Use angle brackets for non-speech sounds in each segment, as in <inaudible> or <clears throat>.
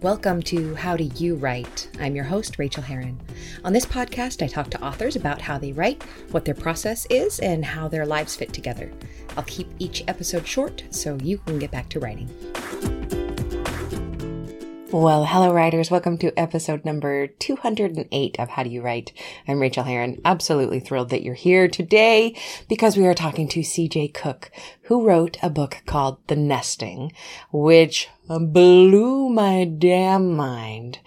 Welcome to How Do You Write? I'm your host, Rachael Herron. On this podcast, I talk to authors about how they write, what their process is, and how their lives fit together. I'll keep each episode short so you can get back to writing. Well, hello, writers. Welcome to episode number 208 of How Do You Write? I'm Rachael Herron. Absolutely thrilled that you're here today because we are talking to CJ Cooke, who wrote a book called The Nesting, which blew my damn mind.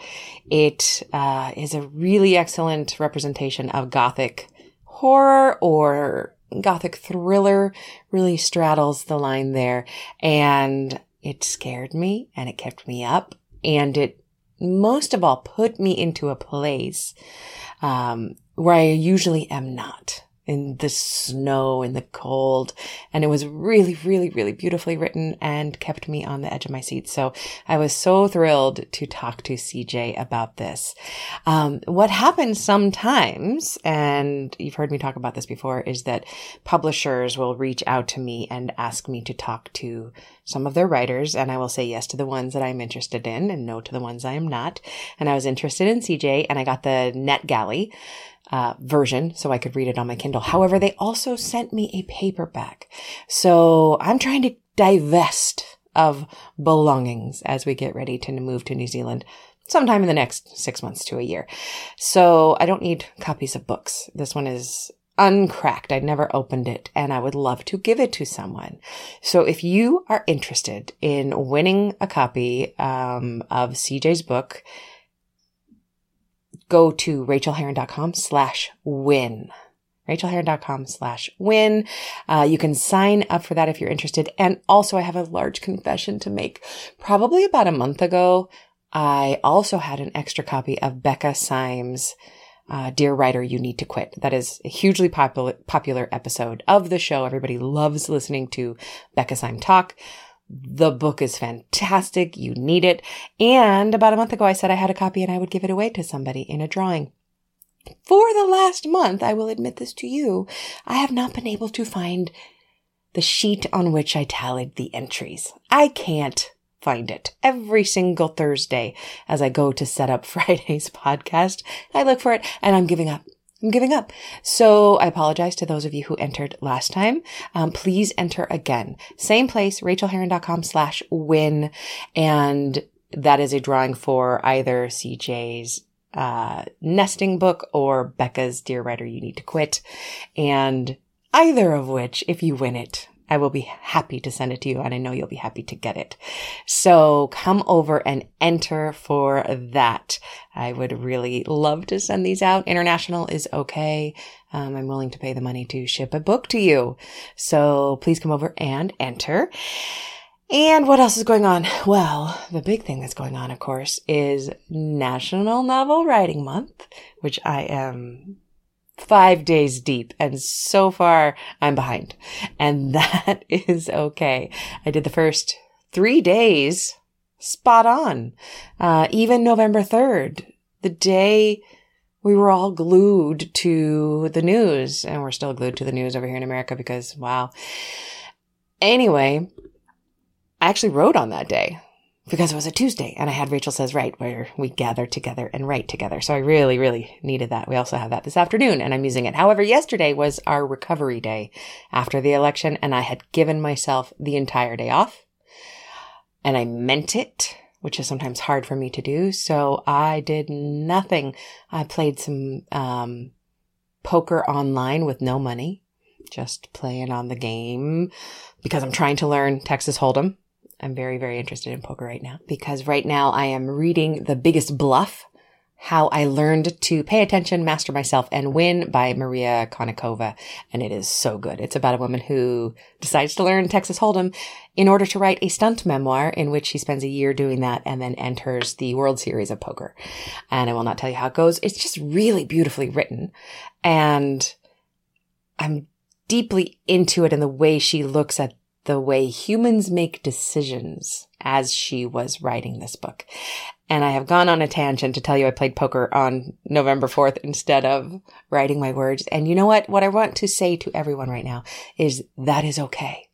It uh, is a really excellent representation of Gothic horror or Gothic thriller, really straddles the line there. And it scared me and it kept me up and it most of all put me into a place um, where I usually am not in the snow in the cold. And it was really really really beautifully written and kept me on the edge of my seat. So i was so thrilled to talk to cj about this. Um, what happens sometimes and you've heard me talk about this before is that publishers will reach out to me and ask me to talk to some of their writers and i will say yes to the ones that i'm interested in and no to the ones i am not. And i was interested in cj and i got the NetGalley uh, version so I could read it on my Kindle. However, they also sent me a paperback. So I'm trying to divest of belongings as we get ready to move to New Zealand sometime in the next six months to a year. So I don't need copies of books. This one is uncracked. I'd never opened it and I would love to give it to someone. So if you are interested in winning a copy um, of CJ's book, go to rachaelherron.com slash win rachaelherron.com slash win. Uh, you can sign up for that if you're interested. And also I have a large confession to make. Probably about a month ago, I also had an extra copy of Becca Syme's uh, Dear Writer, You Need to Quit. That is a hugely popular, popular episode of the show. Everybody loves listening to Becca Syme talk. The book is fantastic. You need it. And about a month ago, I said I had a copy and I would give it away to somebody in a drawing. For the last month, I will admit this to you, I have not been able to find the sheet on which I tallied the entries. I can't find it. Every single Thursday as I go to set up <laughs> Friday's podcast, I look for it and I'm giving up. I'm giving up. So I apologize to those of you who entered last time. Um, please enter again. Same place, rachaelherron.com slash win. And that is a drawing for either CJ's uh, nesting book or Becca's Dear Writer, You Need to Quit. And either of which, if you win it, I will be happy to send it to you and I know you'll be happy to get it. So come over and enter for that. I would really love to send these out. International is okay. Um, I'm willing to pay the money to ship a book to you. So please come over and enter. And what else is going on? Well, the big thing that's going on, of course, is National Novel Writing Month, which I am five days deep. And so far I'm behind. And <laughs> that is okay. I did the first three days spot on. Uh, even November 3rd, the day we were all glued to the news and we're still glued to the news over here in America because wow. Anyway, I actually wrote on that day because it was a Tuesday and I had Rachel Says Write where we gather together and write together. So I really, really needed that. We also have that this afternoon and I'm using it. However, yesterday was our recovery day after the election and I had given myself the entire day off and I meant it, which is sometimes hard for me to do. So I did nothing. I played some, um, poker online with no money, just playing on the game because I'm trying to learn Texas Hold'em I'm very, very interested in poker right now because right now I am reading The Biggest Bluff, How I Learned to Pay Attention, Master Myself, and Win by Maria Konnikova. And it is so good. It's about a woman who decides to learn Texas Hold'em in order to write a stunt memoir in which she spends a year doing that and then enters the World Series of Poker. And I will not tell you how it goes. It's just really beautifully written. And I'm deeply into it in the way she looks at the way humans make decisions as she was writing this book. And I have gone on a tangent to tell you I played poker on November 4th instead of writing my words. And you know what? What I want to say to everyone right now is that is okay.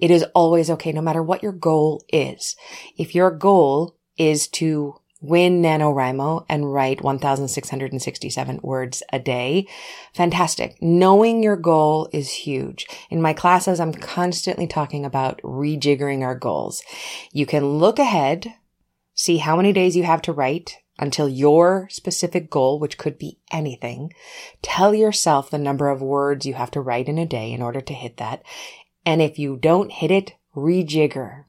It is always okay, no matter what your goal is. If your goal is to win NaNoWriMo and write 1,667 words a day. Fantastic. Knowing your goal is huge. In my classes, I'm constantly talking about rejiggering our goals. You can look ahead, see how many days you have to write until your specific goal, which could be anything. Tell yourself the number of words you have to write in a day in order to hit that. And if you don't hit it, rejigger.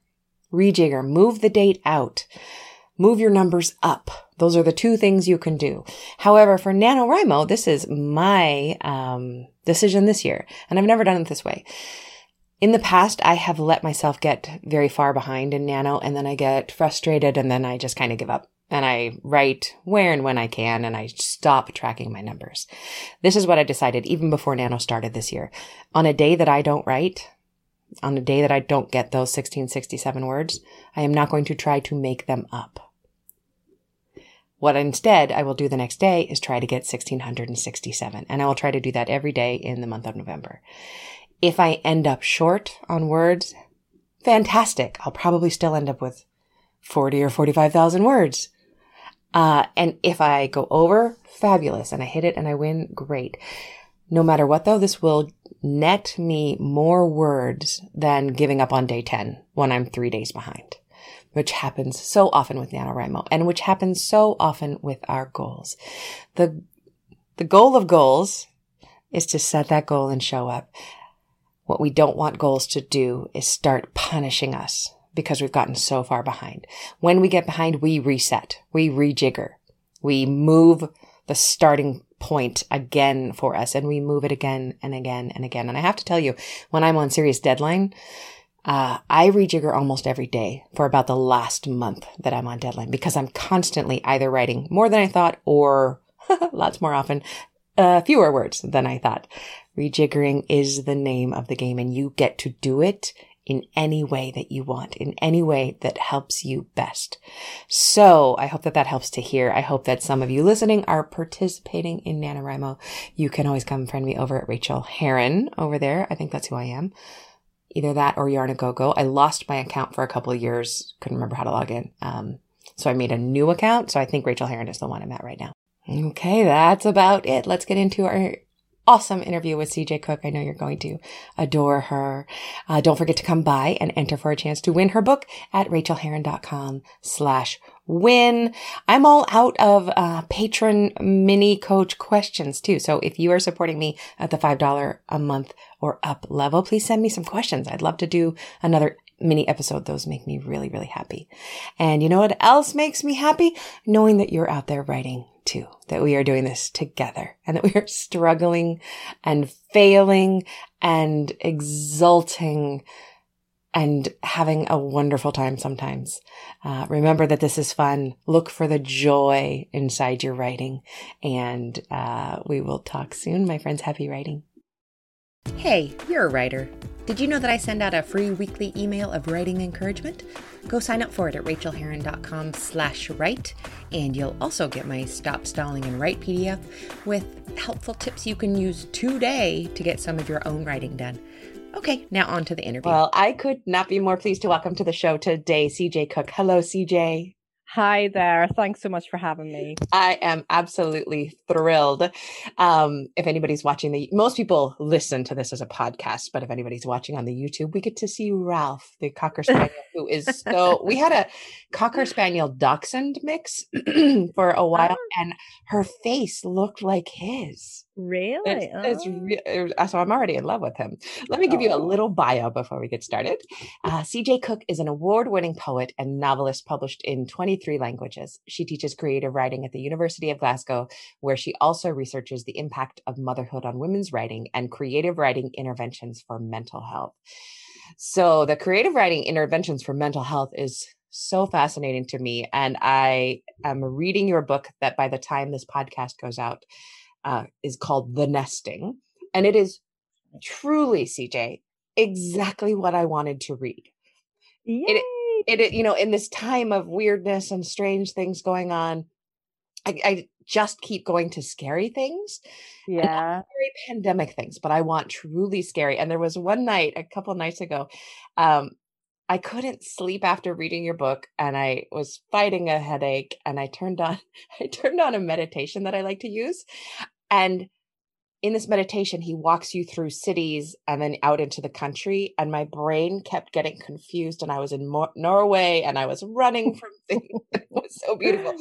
Rejigger. Move the date out. Move your numbers up. Those are the two things you can do. However, for NaNoWriMo, this is my um, decision this year, and I've never done it this way. In the past, I have let myself get very far behind in Nano, and then I get frustrated, and then I just kind of give up and I write where and when I can and I stop tracking my numbers. This is what I decided even before Nano started this year. On a day that I don't write, on a day that I don't get those 1667 words, I am not going to try to make them up. What instead I will do the next day is try to get 1667 and I will try to do that every day in the month of November. If I end up short on words, fantastic. I'll probably still end up with 40 or 45,000 words. Uh, and if I go over, fabulous. And I hit it and I win, great. No matter what though, this will net me more words than giving up on day 10 when I'm three days behind, which happens so often with NaNoWriMo and which happens so often with our goals. The, the goal of goals is to set that goal and show up. What we don't want goals to do is start punishing us because we've gotten so far behind. When we get behind, we reset, we rejigger, we move the starting point again for us and we move it again and again and again. And I have to tell you, when I'm on serious deadline, uh, I rejigger almost every day for about the last month that I'm on deadline because I'm constantly either writing more than I thought or <laughs> lots more often, uh, fewer words than I thought. Rejiggering is the name of the game and you get to do it in any way that you want, in any way that helps you best. So I hope that that helps to hear. I hope that some of you listening are participating in NaNoWriMo. You can always come friend me over at Rachael Herron over there. I think that's who I am. Either that or Yarn a Go Go. I lost my account for a couple of years. Couldn't remember how to log in. Um, so I made a new account. So I think Rachael Herron is the one I'm at right now. Okay, that's about it. Let's get into our awesome interview with CJ Cooke. I know you're going to adore her. Uh, don't forget to come by and enter for a chance to win her book at rachaelherron.com slash win. I'm all out of uh, patron mini coach questions too. So if you are supporting me at the $5 a month or up level, please send me some questions. I'd love to do another mini episode. Those make me really, really happy. And you know what else makes me happy? Knowing that you're out there writing too, that we are doing this together and that we are struggling and failing and exulting and having a wonderful time sometimes. Uh, remember that this is fun. Look for the joy inside your writing. And uh, we will talk soon, my friends. Happy writing. Hey, you're a writer. Did you know that I send out a free weekly email of writing encouragement? Go sign up for it at rachaelherron.com slash write, and you'll also get my Stop Stalling and Write PDF with helpful tips you can use today to get some of your own writing done. Okay, now on to the interview. Well, I could not be more pleased to welcome to the show today CJ Cooke. Hello, CJ. Hi there. Thanks so much for having me. I am absolutely thrilled. Um, if anybody's watching the, most people listen to this as a podcast, but if anybody's watching on the YouTube, we get to see Ralph, the Cocker <laughs> Spaniel, who is so, we had a Cocker Spaniel Dachshund mix <clears throat> for a while oh. and her face looked like his. Really? It's, it's oh. re- uh, so I'm already in love with him. Let me give you a oh. little bio before we get started. Uh, CJ Cooke is an award winning poet and novelist published in 23 languages. She teaches creative writing at the University of Glasgow, where she also researches the impact of motherhood on women's writing and creative writing interventions for mental health. So, the creative writing interventions for mental health is so fascinating to me. And I am reading your book that by the time this podcast goes out, uh, is called The Nesting. And it is truly, CJ, exactly what I wanted to read. It, it, it, you know, in this time of weirdness and strange things going on, I, I just keep going to scary things. Yeah. Very pandemic things, but I want truly scary. And there was one night, a couple nights ago, um, I couldn't sleep after reading your book and I was fighting a headache and I turned on <laughs> I turned on a meditation that I like to use and in this meditation he walks you through cities and then out into the country and my brain kept getting confused and I was in Mo- Norway and I was running from <laughs> things it was so beautiful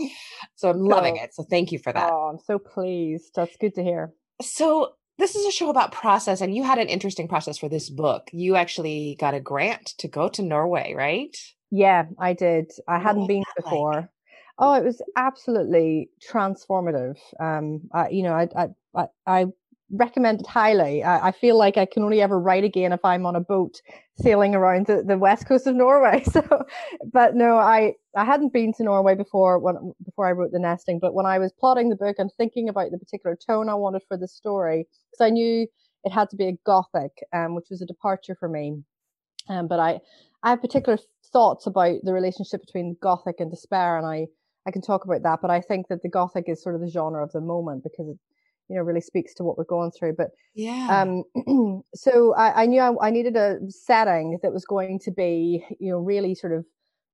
so I'm oh. loving it so thank you for that Oh, I'm so pleased. That's good to hear. so this is a show about process and you had an interesting process for this book you actually got a grant to go to norway right Yeah, I did. I hadn't been before. like? Oh, it was absolutely transformative. Um, I, you know, I, I, I, I recommend it highly. I, I feel like I can only ever write again if I'm on a boat sailing around the, the west coast of Norway. <laughs> So, but no, I, I hadn't been to Norway before when before I wrote the nesting. But when I was plotting the book and thinking about the particular tone I wanted for the story, because I knew it had to be a gothic, um, which was a departure for me. Um, but I, I have particular thoughts about the relationship between gothic and despair, and I, I can talk about that. But I think that the gothic is sort of the genre of the moment because it, you know, really speaks to what we're going through. But yeah um, <clears throat> so I, I knew I, I needed a setting that was going to be, you know, really sort of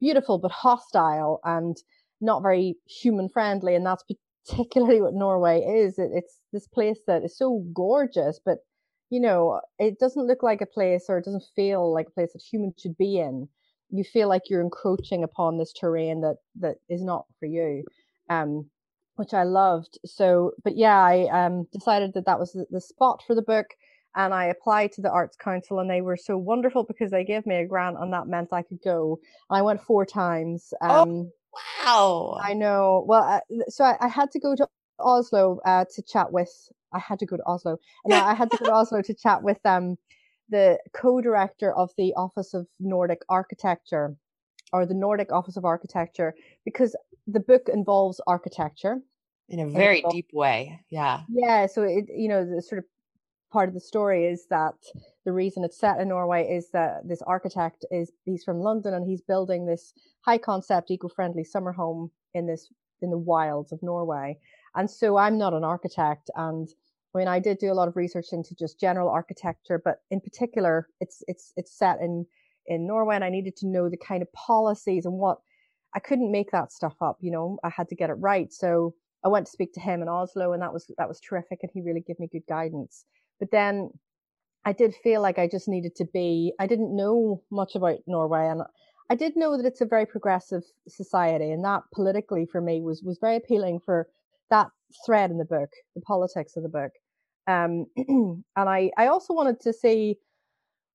beautiful but hostile and not very human friendly, and that's particularly what Norway is. It, it's this place that is so gorgeous, but you know, it doesn't look like a place or it doesn't feel like a place that humans should be in. You feel like you're encroaching upon this terrain that that is not for you. Um, which I loved. So, but yeah, I um, decided that that was the, the spot for the book, and I applied to the Arts Council, and they were so wonderful because they gave me a grant, and that meant I could go. I went four times. Oh. Um, wow I know. Well, uh, so I, I had to go to Oslo uh, to chat with. I had to go to Oslo, and I I had to go to Oslo to chat with um the co-director of the Office of Nordic Architecture, or the Nordic Office of Architecture, because the book involves architecture. in a very involved- deep way yeah Yeah, so it you know the sort of part of the story is that the reason it's set in Norway is that this architect is he's from London and he's building this high concept eco-friendly summer home in this in the wilds of Norway. And so I'm not an architect and I mean I did do a lot of research into just general architecture, but in particular it's it's it's set in in Norway and I needed to know the kind of policies and what I couldn't make that stuff up, you know. I had to get it right. So I went to speak to him in Oslo, and that was that was terrific, and he really gave me good guidance. But then I did feel like I just needed to be. I didn't know much about Norway, and I did know that it's a very progressive society, and that politically for me was was very appealing for that thread in the book, the politics of the book. Um, <clears throat> and I I also wanted to see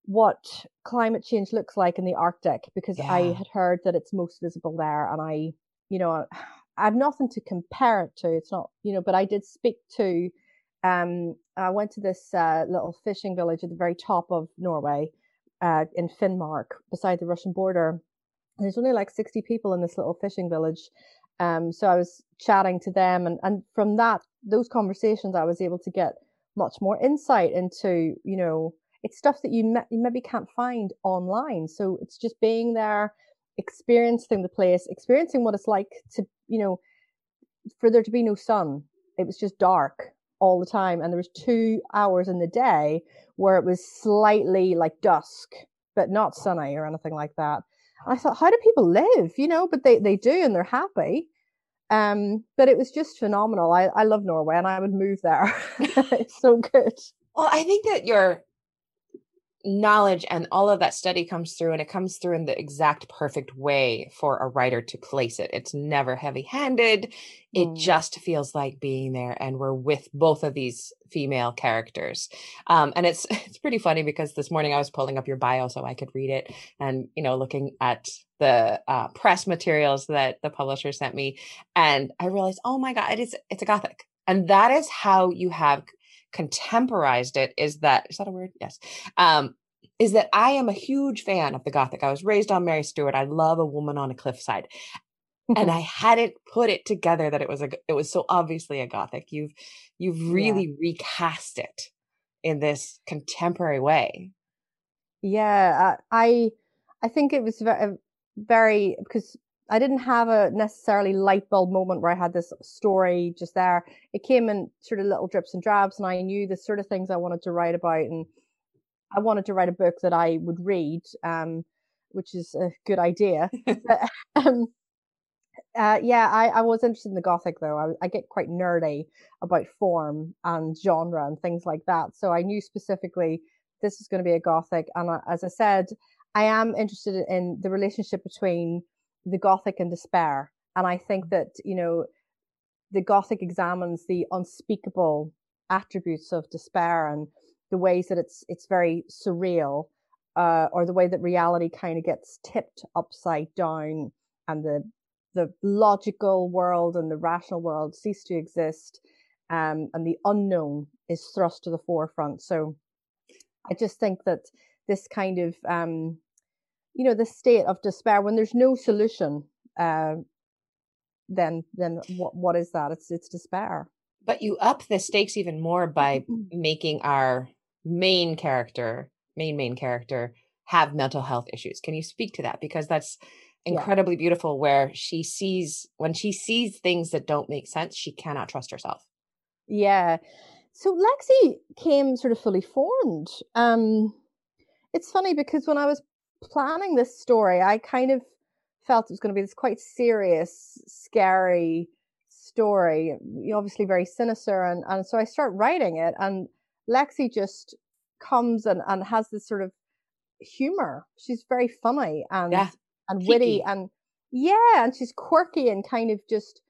what climate change looks like in the Arctic because I had heard that it's most visible there, and I you know <sighs> I have nothing to compare it to. It's not, you know, but I did speak to. Um, I went to this uh, little fishing village at the very top of Norway, uh, in Finnmark, beside the Russian border. And there's only like 60 people in this little fishing village. Um, so I was chatting to them, and and from that, those conversations, I was able to get much more insight into, you know, it's stuff that you, ma- you maybe can't find online. So it's just being there, experiencing the place, experiencing what it's like to, you know, for there to be no sun. It was just dark all the time. And there was two hours in the day where it was slightly like dusk, but not sunny or anything like that. I thought, how do people live? You know, but they, they do and they're happy. Um, but it was just phenomenal. I, I love Norway and I would move there. <laughs> it's so good. Well, I think that your knowledge and all of that study comes through and it comes through in the exact perfect way for a writer to place it. It's never heavy handed. It Mm. just feels like being there and we're with both of these female characters. Um, and it's <laughs> it's pretty funny because this morning I was pulling up your bio so I could read it and you know looking at the uh, press materials that the publisher sent me and I realized oh my god it is it's a gothic. And that is how you have contemporized it is that is that a word? Yes. Um is that i am a huge fan of the gothic. I was raised on mary stewart. I love a woman on a cliffside. And i <laughs> hadn't put it together that it was a it was so obviously a gothic. You've you've really recast it in this contemporary way. Yeah, uh, I I think it was very, very because I didn't have a necessarily light bulb moment where I had this story just there. It came in sort of little drips and drabs, and I knew the sort of things I wanted to write about, and I wanted to write a book that I would read, um, which is a good idea. <laughs> but, um, uh, yeah, I, I was interested in the Gothic though. I, I get quite nerdy about form and genre and things like that. So I knew specifically this is going to be a Gothic. And uh, as I said, I am interested in the relationship between the Gothic and despair. And I think that, you know, the Gothic examines the unspeakable attributes of despair and the ways that it's it's very surreal, uh, or the way that reality kind of gets tipped upside down and the the logical world and the rational world cease to exist, um, and the unknown is thrust to the forefront. So I just think that this kind of um, you know, the state of despair when there's no solution, uh, then then what what is that? It's it's despair. But you up the stakes even more by making our main character, main main character, have mental health issues. Can you speak to that? Because that's incredibly yeah. beautiful where she sees when she sees things that don't make sense, she cannot trust herself. Yeah. So Lexi came sort of fully formed. Um it's funny because when I was planning this story, I kind of felt it was going to be this quite serious, scary story, obviously very sinister. And, and so I start writing it, and Lexi just comes and, and has this sort of humor. She's very funny and yeah. and witty and yeah, and she's quirky and kind of just.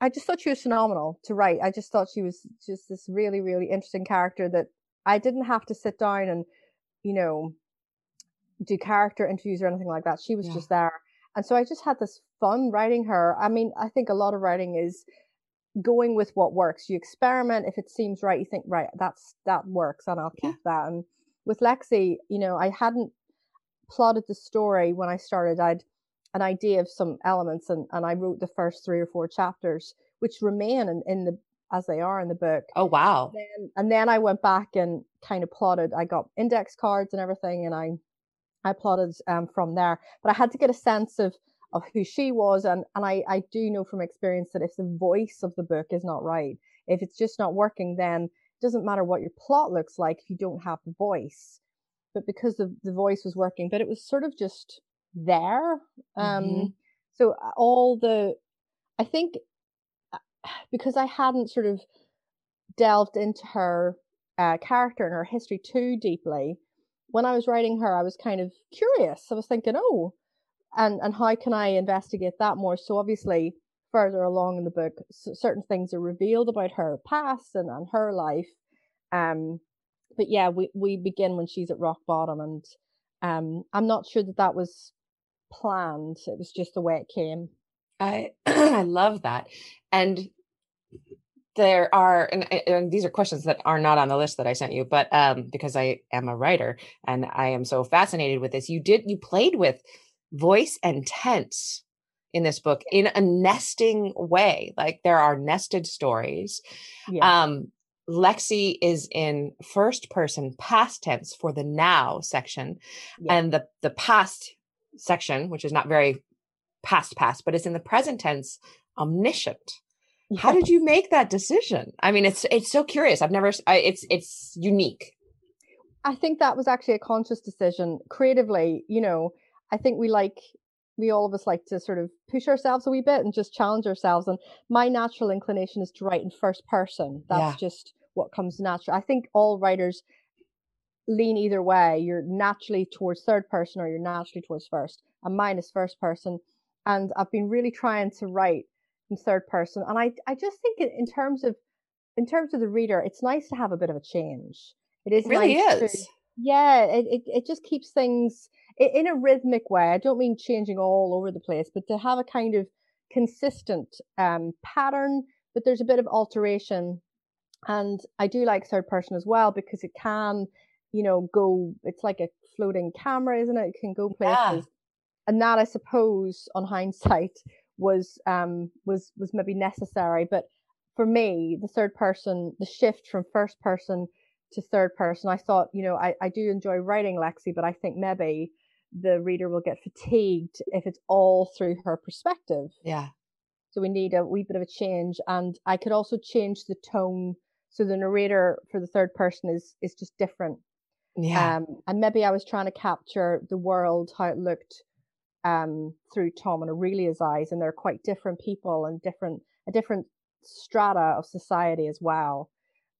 I just thought she was phenomenal to write. I just thought she was just this really, really interesting character that I didn't have to sit down and, you know, do character interviews or anything like that. She was yeah. just there. And so I just had this fun writing her. I mean, I think a lot of writing is going with what works. You experiment. If it seems right, you think, right, that's, that works and I'll keep yeah. that. And with Lexi, you know, I hadn't plotted the story when I started. I'd an idea of some elements and, and I wrote the first three or four chapters, which remain in, in the, as they are in the book. Oh, wow. And then, and then I went back and kind of plotted. I got index cards and everything and I I plotted um, from there. But I had to get a sense of of who she was, and and I I do know from experience that if the voice of the book is not right, if it's just not working, then it doesn't matter what your plot looks like if you don't have the voice. But because the the voice was working, but it was sort of just there. Um, mm-hmm. So uh, all the, I think, uh, because I hadn't sort of delved into her uh, character and her history too deeply, when I was writing her, I was kind of curious. I was thinking, oh, and and how can I investigate that more? So obviously, further along in the book, certain things are revealed about her past and, and her life. Um, but yeah, we we begin when she's at rock bottom, and um, I'm not sure that that was planned. It was just the way it came. I <clears throat> I love that, and there are and, and, these are questions that are not on the list that i sent you but um because i am a writer and i am so fascinated with this you did you played with voice and tense in this book in a nesting way like there are nested stories yeah. um lexi is in first person past tense for the now section yeah. and the the past section which is not very past past but it's in the present tense omniscient how did you make that decision? I mean, it's it's so curious. I've never. I, it's it's unique. I think that was actually a conscious decision. Creatively, you know, I think we like we all of us like to sort of push ourselves a wee bit and just challenge ourselves. And my natural inclination is to write in first person. That's yeah. just what comes natural. I think all writers lean either way. You're naturally towards third person or you're naturally towards first. And mine is first person. And I've been really trying to write in third person. And I, I just think in terms of, in terms of the reader, it's nice to have a bit of a change. It is it really nice is. To, yeah, it, it, it just keeps things in a rhythmic way. I don't mean changing all over the place, but to have a kind of consistent um, pattern, but there's a bit of alteration. And I do like third person as well because it can, you know, go, it's like a floating camera, isn't it? It can go places. Yeah. And that, I suppose, on hindsight, was um was was maybe necessary but for me the third person the shift from first person to third person i thought you know i, I do enjoy writing lexi but i think maybe the reader will get fatigued if it's all through her perspective. Yeah. So we need a wee bit of a change and i could also change the tone. So the narrator for the third person is is just different. Yeah. Um, and maybe I was trying to capture the world, how it looked um, through Tom and Aurelia's eyes, and they're quite different people and different a different strata of society as well.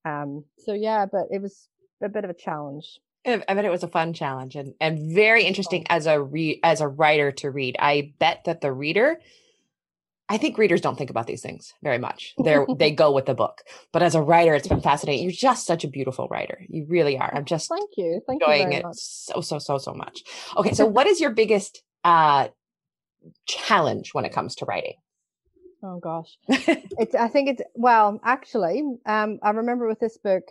Um, so yeah, but it was a bit of a challenge. I bet it was a fun challenge and, and very interesting as a re- as a writer to read. I bet that the reader I think readers don't think about these things very much. They're <laughs> they go with the book. But as a writer, it's been fascinating. You're just such a beautiful writer. You really are. I'm just thank you. Thank enjoying you it much. so so so so much. Okay, so <laughs> what is your biggest uh challenge when it comes to writing? Oh gosh, <laughs> it's. I think it's well. Actually, um, I remember with this book.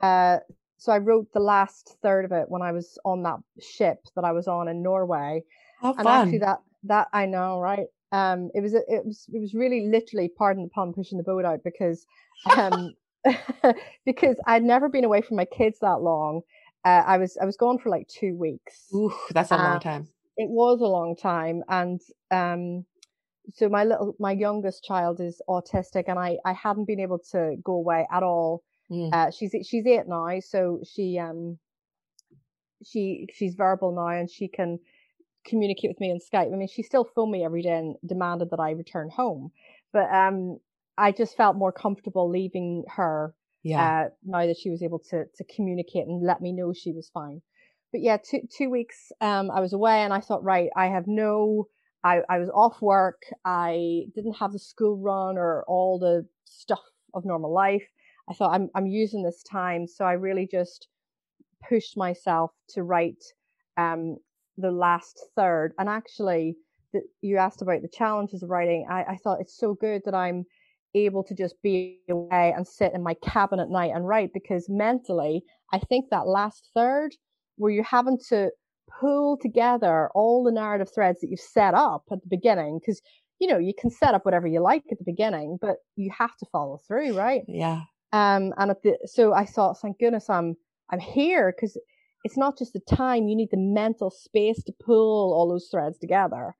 Uh, so I wrote the last third of it when I was on that ship that I was on in Norway, How and actually that that I know, right? um, it was it was it was really literally, pardon the pun, pushing the boat out because um, <laughs> <laughs> because I'd never been away from my kids that long. Uh, I was I was gone for like two weeks. Ooh, that's a um, long time. It was a long time, and um, so my little my youngest child is autistic, and I I hadn't been able to go away at all. Mm. Uh, she's she's eight now, so she um she she's verbal now, and she can communicate with me on Skype. I mean, she still phoned me every day and demanded that I return home, but um, I just felt more comfortable leaving her. Yeah. Uh, now that she was able to to communicate and let me know she was fine. But yeah, two two weeks um, I was away, and I thought, right, I have no. I, I was off work. I didn't have the school run or all the stuff of normal life. I thought I'm I'm using this time, so I really just pushed myself to write um, the last third. And actually, you asked about the challenges of writing. I, I thought it's so good that I'm able to just be away and sit in my cabin at night and write because mentally, I think that last third where you're having to pull together all the narrative threads that you've set up at the beginning because you know you can set up whatever you like at the beginning but you have to follow through right? Yeah. Um and at the so i thought thank goodness i'm i'm here because it's not just the time you need the mental space to pull all those threads together.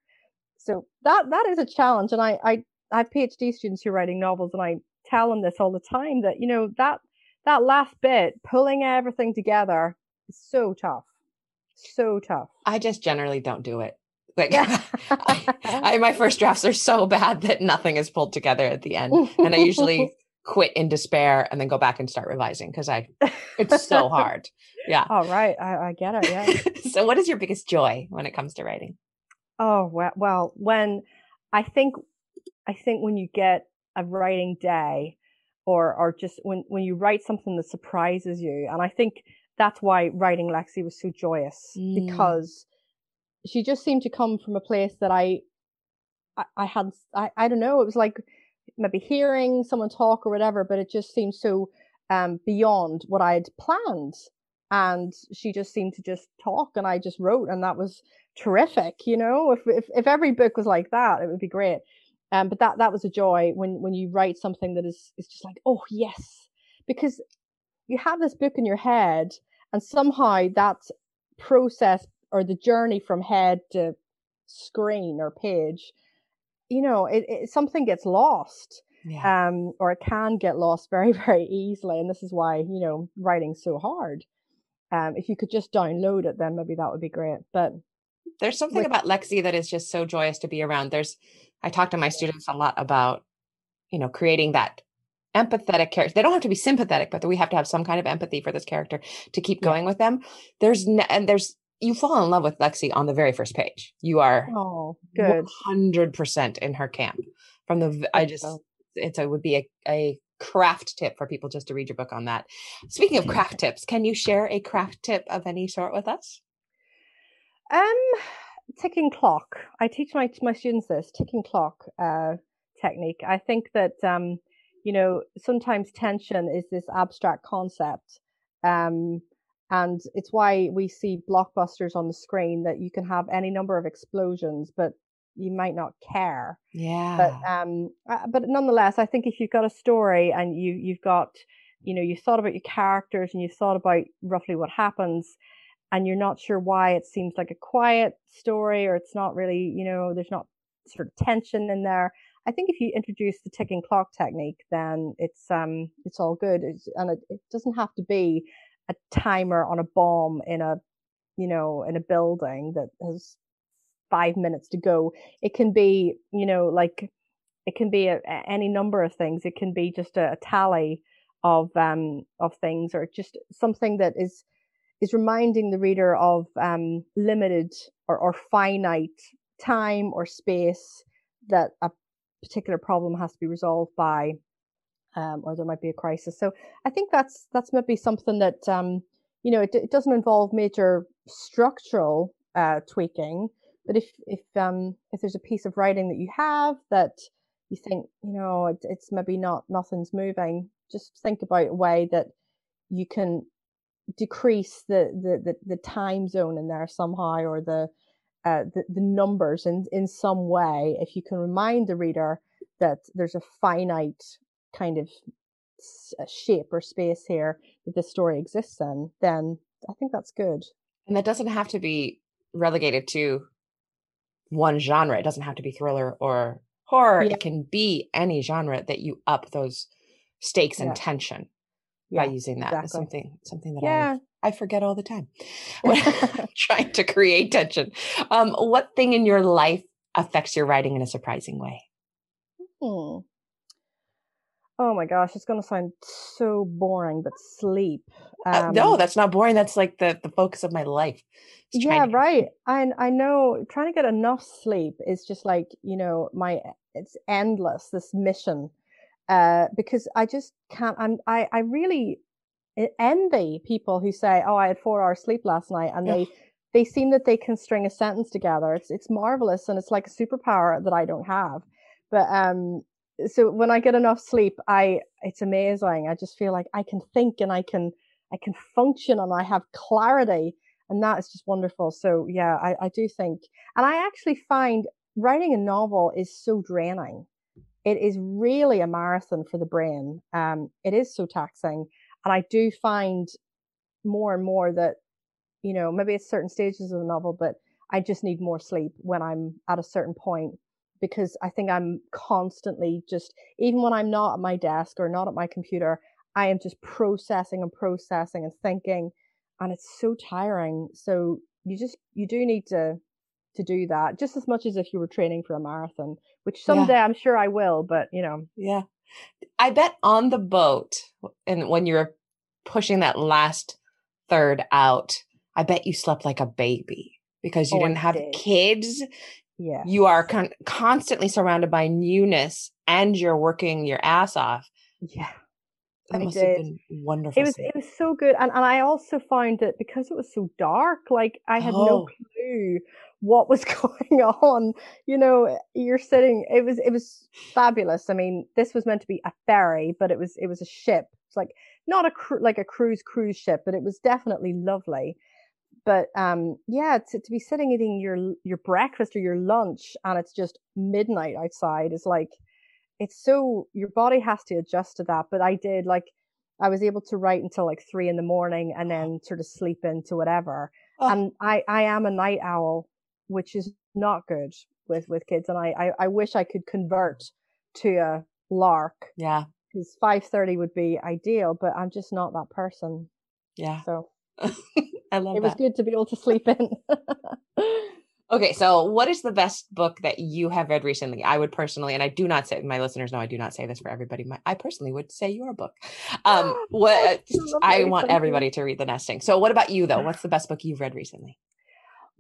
So that that is a challenge and i i, I have phd students who are writing novels and i tell them this all the time that you know that that last bit pulling everything together so tough so tough i just generally don't do it like <laughs> I, <laughs> I, my first drafts are so bad that nothing is pulled together at the end and i usually <laughs> quit in despair and then go back and start revising because I it's so hard. Yeah. All oh. I, I get it. Yeah. so what is your biggest joy when it comes to writing? Oh well, when I think I think when you get a writing day or or just when when you write something that surprises you and I think that's why writing Lexi was so joyous mm. because she just seemed to come from a place that I I, I had I, I don't know it was like maybe hearing someone talk or whatever, but it just seemed so um, beyond what I had planned. And she just seemed to just talk, and I just wrote, and that was terrific. You know, if if, if every book was like that, it would be great. Um, but that that was a joy when when you write something that is is just like, oh yes, because you have this book in your head, and somehow that process or the journey from head to screen or page you know, it, it, something gets lost. Yeah. Um, or it can get lost very, <laughs> very easily. And this is why, you know, writing's so hard. Um, if you could just download it, then maybe that would be great. But there's something with- about Lexi that is just so joyous to be around. There's, I talk to my students a lot about, you know, creating that empathetic characters. They don't have to be sympathetic, but we have to have some kind of empathy for this character to keep going with them. There's, and there's you fall in love with Lexi on the very first page. You are oh good hundred percent in her camp. From the I just it's a would be a, a craft tip for people just to read your book on that. Speaking of craft tips, can you share a craft tip of any sort with us? Um, ticking clock. I teach my my students this ticking clock uh, technique. I think that um, you know sometimes tension is this abstract concept. Um, and it's why we see blockbusters on the screen that you can have any number of explosions, but you might not care. Yeah. But um, uh, but nonetheless, I think if you've got a story and you you've got, you know, you thought about your characters and you thought about roughly what happens, and you're not sure why it seems like a quiet story or it's not really, you know, there's not sort of tension in there. I think if you introduce the ticking clock technique, then it's um it's all good. It's, and it, it doesn't have to be a timer on a bomb in a you know in a building that has five minutes to go it can be you know like it can be a, a, any number of things it can be just a, a tally of um of things or just something that is is reminding the reader of um limited or, or finite time or space that a particular problem has to be resolved by um, or there might be a crisis. So i think that's that's maybe something that um, you know it, it doesn't involve major structural uh, tweaking but if if um if there's a piece of writing that you have that you think you know it, it's maybe not nothing's moving just think about a way that you can decrease the the the, the time zone in there somehow or the uh, the, the numbers in, in some way, if you can remind the reader that there's a finite kind of shape or space here that this story exists in, then I think that's good. And that doesn't have to be relegated to one genre. It doesn't have to be thriller or horror. Yeah. It can be any genre that you up those stakes yeah. and tension yeah, by using that. Exactly. Something something that yeah. I I forget all the time. <laughs> <laughs> trying to create tension. Um, what thing in your life affects your writing in a surprising way? Hmm. Oh my gosh, it's going to sound so boring, but sleep. Um, uh, no, that's not boring. That's like the the focus of my life. Yeah, to- right. I I know trying to get enough sleep is just like you know my it's endless this mission uh, because I just can't. I'm I I really envy people who say, "Oh, I had four hours sleep last night," and they they seem that they can string a sentence together. It's it's marvelous, and it's like a superpower that I don't have. But um, so when I get enough sleep, I it's amazing. I just feel like I can think and I can I can function and I have clarity, and that is just wonderful. So yeah, I, I do think, and I actually find writing a novel is so draining. It is really a marathon for the brain. Um, it is so taxing and I do find more and more that, you know, maybe it's certain stages of the novel, but I just need more sleep when I'm at a certain point because I think I'm constantly just, even when I'm not at my desk or not at my computer, I am just processing and processing and thinking, and it's so tiring. So you just, you do need to, to do that just as much as if you were training for a marathon, which someday yeah. I'm sure I will, but you know. Yeah. I bet on the boat and when you're pushing that last third out, I bet you slept like a baby because you oh, didn't have did. kids. Yeah. You are con- constantly surrounded by newness and you're working your ass off. Yeah. That I must did. have been wonderful. It was it was so good. And and I also found that because it was so dark, like I had oh. no clue what was <laughs> going on. You know, you're sitting. It was it was fabulous. I mean, this was meant to be a ferry, but it was it was a ship. It's like not a cru- like a cruise cruise ship, but it was definitely lovely. But um, yeah, to, to be sitting eating your your breakfast or your lunch, and it's just midnight outside is like it's so your body has to adjust to that. But I did like I was able to write until like three in the morning and then sort of sleep into whatever. Oh. And I I am a night owl which is not good with with kids. And I I, I wish I could convert to a lark. Yeah, because five thirty would be ideal, but I'm just not that person. Yeah. So <laughs> I love it. Was good to be able to sleep in. <laughs> okay, so what is the best book that you have read recently? I would personally, and I do not say my listeners know I do not say this for everybody. My, I personally would say your book. Um, <gasps> what I want everybody to read The Nesting. So, what about you though? What's the best book you've read recently?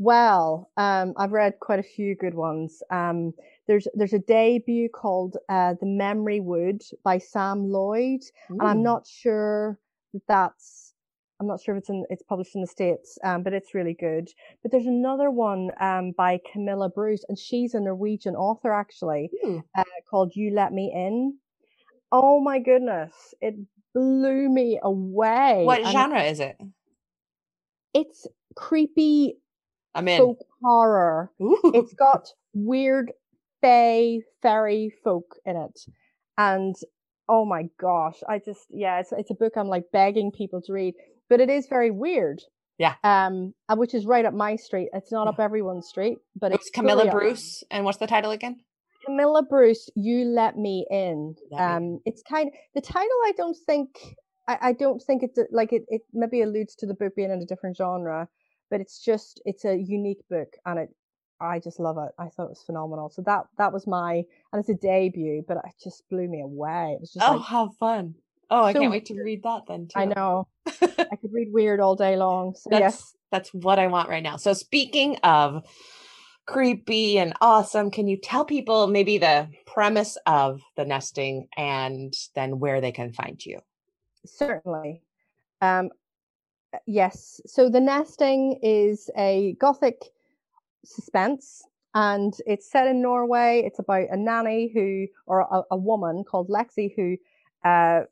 Well, um, I've read quite a few good ones. Um, there's there's a debut called uh, The Memory Wood by Sam Lloyd, Ooh. and I'm not sure that that's I'm not sure if it's in it's published in the states, um, but it's really good. But there's another one um, by Camilla Bruce, and she's a Norwegian author actually, uh, called You Let Me In. Oh my goodness, it blew me away. What and genre is it? It's creepy I'm in. Folk horror. Ooh. It's got weird fae fairy folk in it, and oh my gosh, I just yeah, it's it's a book I'm like begging people to read, but it is very weird. Yeah. Um, which is right up my street. It's not yeah. up everyone's street, but it's, it's Camilla Bruce. And what's the title again? Camilla Bruce, You Let Me In. Let um, me. it's kind of the title. I don't think I, I don't think it like it, it maybe alludes to the book being in a different genre, but it's just it's a unique book and it I just love it. I thought it was phenomenal. So that that was my and it's a debut, but it just blew me away. It was just oh, like, how fun! Oh, I can't wait to read that then too. I know. I could read <laughs> weird all day long. So that's, yes, that's what I want right now. So speaking of creepy and awesome, can you tell people maybe the premise of the nesting and then where they can find you? Certainly. Um, yes. So the nesting is a gothic suspense and it's set in Norway. It's about a nanny who, or a, a woman called Lexi, who uh,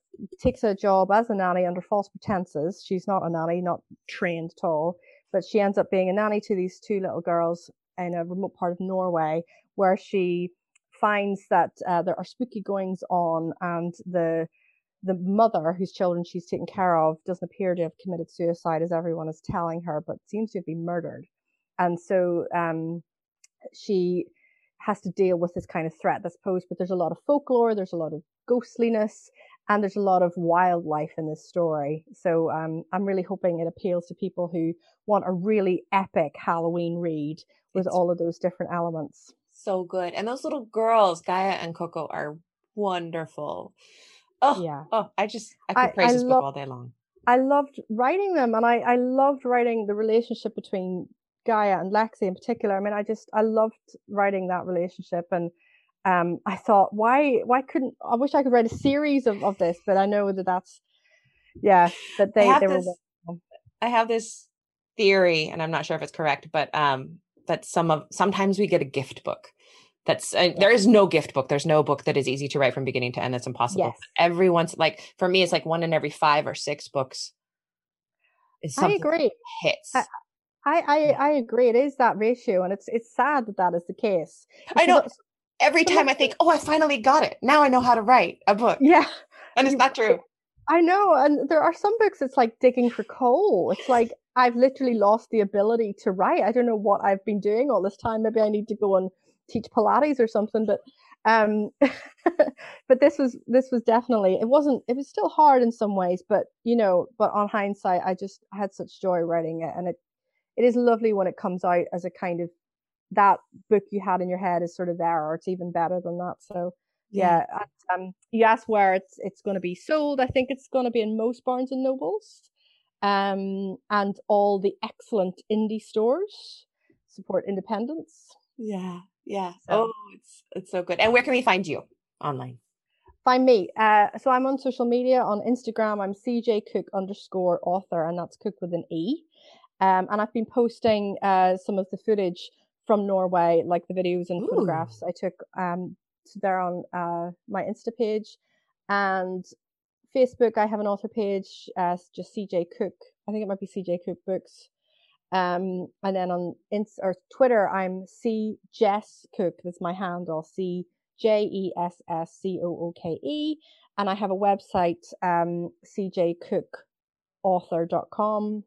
takes a job as a nanny under false pretenses. She's not a nanny, not trained at all, but she ends up being a nanny to these two little girls in a remote part of Norway where she finds that uh, there are spooky goings on and the the mother whose children she's taken care of doesn't appear to have committed suicide as everyone is telling her but seems to have been murdered. And so um, she has to deal with this kind of threat that's posed but there's a lot of folklore there's a lot of ghostliness and there's a lot of wildlife in this story. So um, i'm really hoping it appeals to people who want a really epic halloween read with it's all of those different elements. So good. And those little girls gaia and coco are wonderful oh yeah oh i just i could I, praise I this book all day long i loved writing them and i i loved writing the relationship between Gaia and Lexi in particular. I mean, I just I loved writing that relationship, and um, I thought, why why couldn't I wish I could write a series of, of this, but I know that that's yeah, that they they this, were. I have this theory, and I'm not sure if it's correct, but um, that some of sometimes we get a gift book. That's uh, there is no gift book. There's no book that is easy to write from beginning to end. That's impossible. Yes. Everyone's like for me, it's like one in every five or six books. I agree. Hits. I, I, I, I agree. It is that ratio, and it's it's sad that that is the case. I know. Every time I think, oh, I finally got it. Now I know how to write a book. Yeah, and it's not true. I know, and there are some books. It's like digging for coal. It's like I've literally lost the ability to write. I don't know what I've been doing all this time. Maybe I need to go and teach Pilates or something. But um, <laughs> but this was this was definitely it wasn't. It was still hard in some ways, but you know, but on hindsight, I just had such joy writing it, and it it is lovely when it comes out as a kind of that book you had in your head is sort of there, or it's even better than that. So yeah, yeah um, you asked where it's it's going to be sold. I think it's going to be in most Barnes and Nobles, um, and all the excellent indie stores support independence. Yeah, yeah. So. Oh, it's it's so good. And where can we find you online? Find me. Uh, so I'm on social media on Instagram. I'm CJ Cooke underscore author, and that's Cook with an E. Um, and I've been posting uh, some of the footage from Norway, like the videos and Ooh. photographs I took um, there on uh, my Insta page. And Facebook, I have an author page, uh, just CJ Cooke. I think it might be CJ Cooke Books. Um, and then on Inst- or Twitter, I'm C Jess Cooke. That's my handle, C J E S S C O O K E. And I have a website, um, cjcookeauthor.com.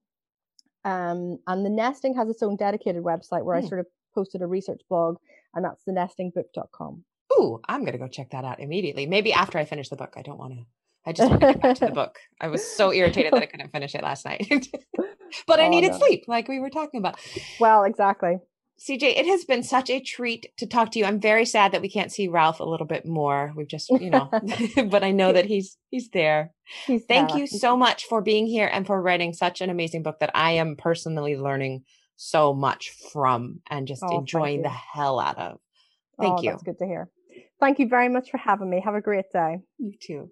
Um, and the nesting has its own dedicated website where. I hmm. sort of posted a research blog, and that's the nestingbook.com. Ooh, I'm going to go check that out immediately. Maybe after I finish the book. I don't want to. I just want to get back to the <laughs> book. I was so irritated that I couldn't finish it last night. <laughs> but I oh, needed no. sleep, like we were talking about. Well, exactly. CJ, it has been such a treat to talk to you. I'm very sad that we can't see Ralph a little bit more. We've just, you know, <laughs> but I know that he's he's there. He's Thank there. you so much for being here and for writing such an amazing book that I am personally learning so much from and just oh, enjoying the hell out of. Thank oh, you. That's good to hear. Thank you very much for having me. Have a great day. You too.